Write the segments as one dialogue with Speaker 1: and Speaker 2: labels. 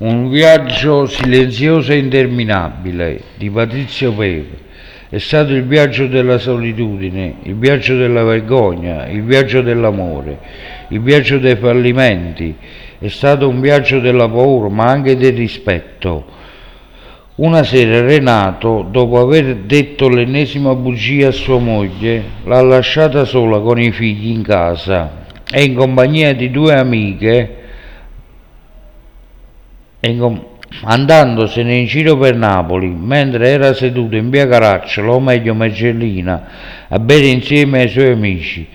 Speaker 1: Un viaggio silenzioso e interminabile di Patrizio Pepe. È stato il viaggio della solitudine, il viaggio della vergogna, il viaggio dell'amore, il viaggio dei fallimenti. È stato un viaggio della paura, ma anche del rispetto. Una sera Renato, dopo aver detto l'ennesima bugia a sua moglie, l'ha lasciata sola con i figli in casa e in compagnia di due amiche andandosene in giro per Napoli, mentre era seduto in via Caracciolo, o meglio Mergellina, a bere insieme ai suoi amici,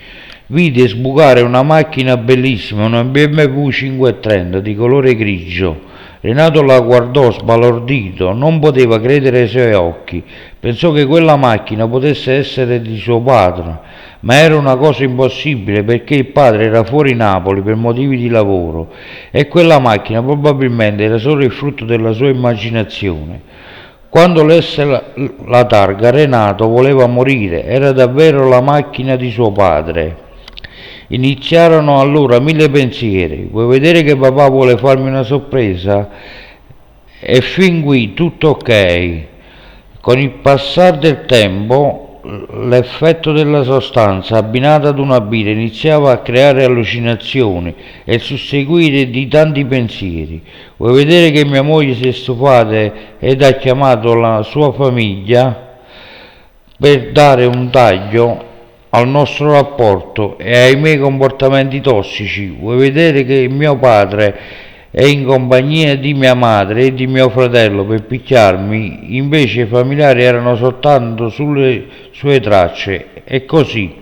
Speaker 1: vide sbucare una macchina bellissima, una BMW 530 di colore grigio. Renato la guardò sbalordito, non poteva credere ai suoi occhi, pensò che quella macchina potesse essere di suo padre ma era una cosa impossibile perché il padre era fuori Napoli per motivi di lavoro e quella macchina probabilmente era solo il frutto della sua immaginazione. Quando lesse la, la targa Renato voleva morire, era davvero la macchina di suo padre. Iniziarono allora mille pensieri. Vuoi vedere che papà vuole farmi una sorpresa? E fin qui tutto ok. Con il passare del tempo l'effetto della sostanza abbinata ad una birra iniziava a creare allucinazioni e il susseguire di tanti pensieri. Vuoi vedere che mia moglie si è stufata ed ha chiamato la sua famiglia per dare un taglio al nostro rapporto e ai miei comportamenti tossici. Vuoi vedere che mio padre e in compagnia di mia madre e di mio fratello per picchiarmi, invece i familiari erano soltanto sulle sue tracce e così,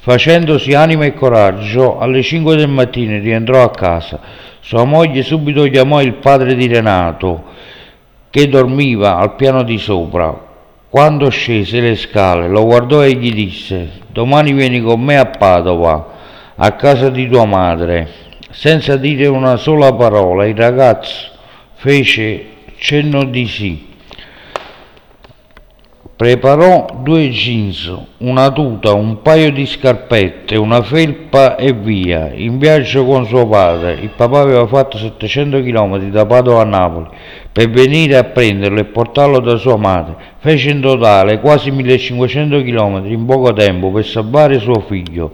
Speaker 1: facendosi anima e coraggio, alle 5 del mattino rientrò a casa. Sua moglie subito chiamò il padre di Renato, che dormiva al piano di sopra. Quando scese le scale, lo guardò e gli disse: Domani vieni con me a Padova, a casa di tua madre. Senza dire una sola parola, il ragazzo fece cenno di sì. Preparò due jeans, una tuta, un paio di scarpette, una felpa e via, in viaggio con suo padre. Il papà aveva fatto 700 km da Padova a Napoli per venire a prenderlo e portarlo da sua madre. Fece in totale quasi 1500 km in poco tempo per salvare suo figlio.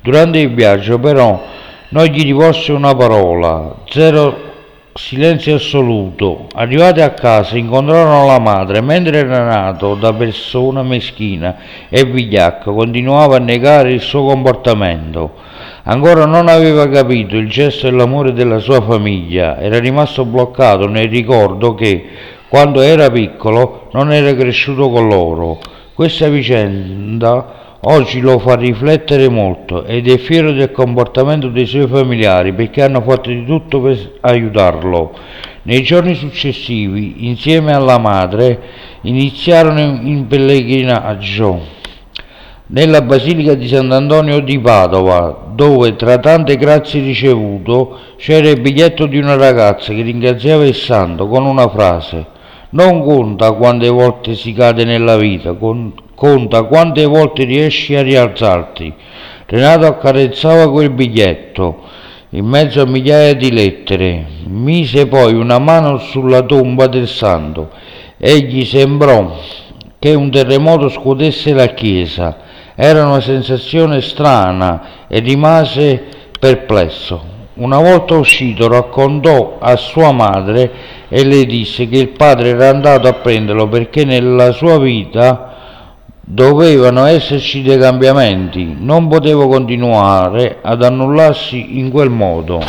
Speaker 1: Durante il viaggio però non gli rivolse una parola, zero silenzio assoluto. Arrivati a casa incontrarono la madre, mentre Renato, da persona meschina e vigliacca, continuava a negare il suo comportamento. Ancora non aveva capito il gesto e l'amore della sua famiglia, era rimasto bloccato nel ricordo che, quando era piccolo, non era cresciuto con loro. Questa vicenda Oggi lo fa riflettere molto ed è fiero del comportamento dei suoi familiari perché hanno fatto di tutto per aiutarlo. Nei giorni successivi, insieme alla madre, iniziarono in pellegrinaggio nella Basilica di Sant'Antonio di Padova, dove tra tante grazie ricevute c'era il biglietto di una ragazza che ringraziava il santo con una frase non conta quante volte si cade nella vita, conta quante volte riesci a rialzarti. Renato accarezzava quel biglietto in mezzo a migliaia di lettere, mise poi una mano sulla tomba del santo e gli sembrò che un terremoto scuotesse la chiesa. Era una sensazione strana e rimase perplesso. Una volta uscito raccontò a sua madre e le disse che il padre era andato a prenderlo perché nella sua vita dovevano esserci dei cambiamenti, non poteva continuare ad annullarsi in quel modo.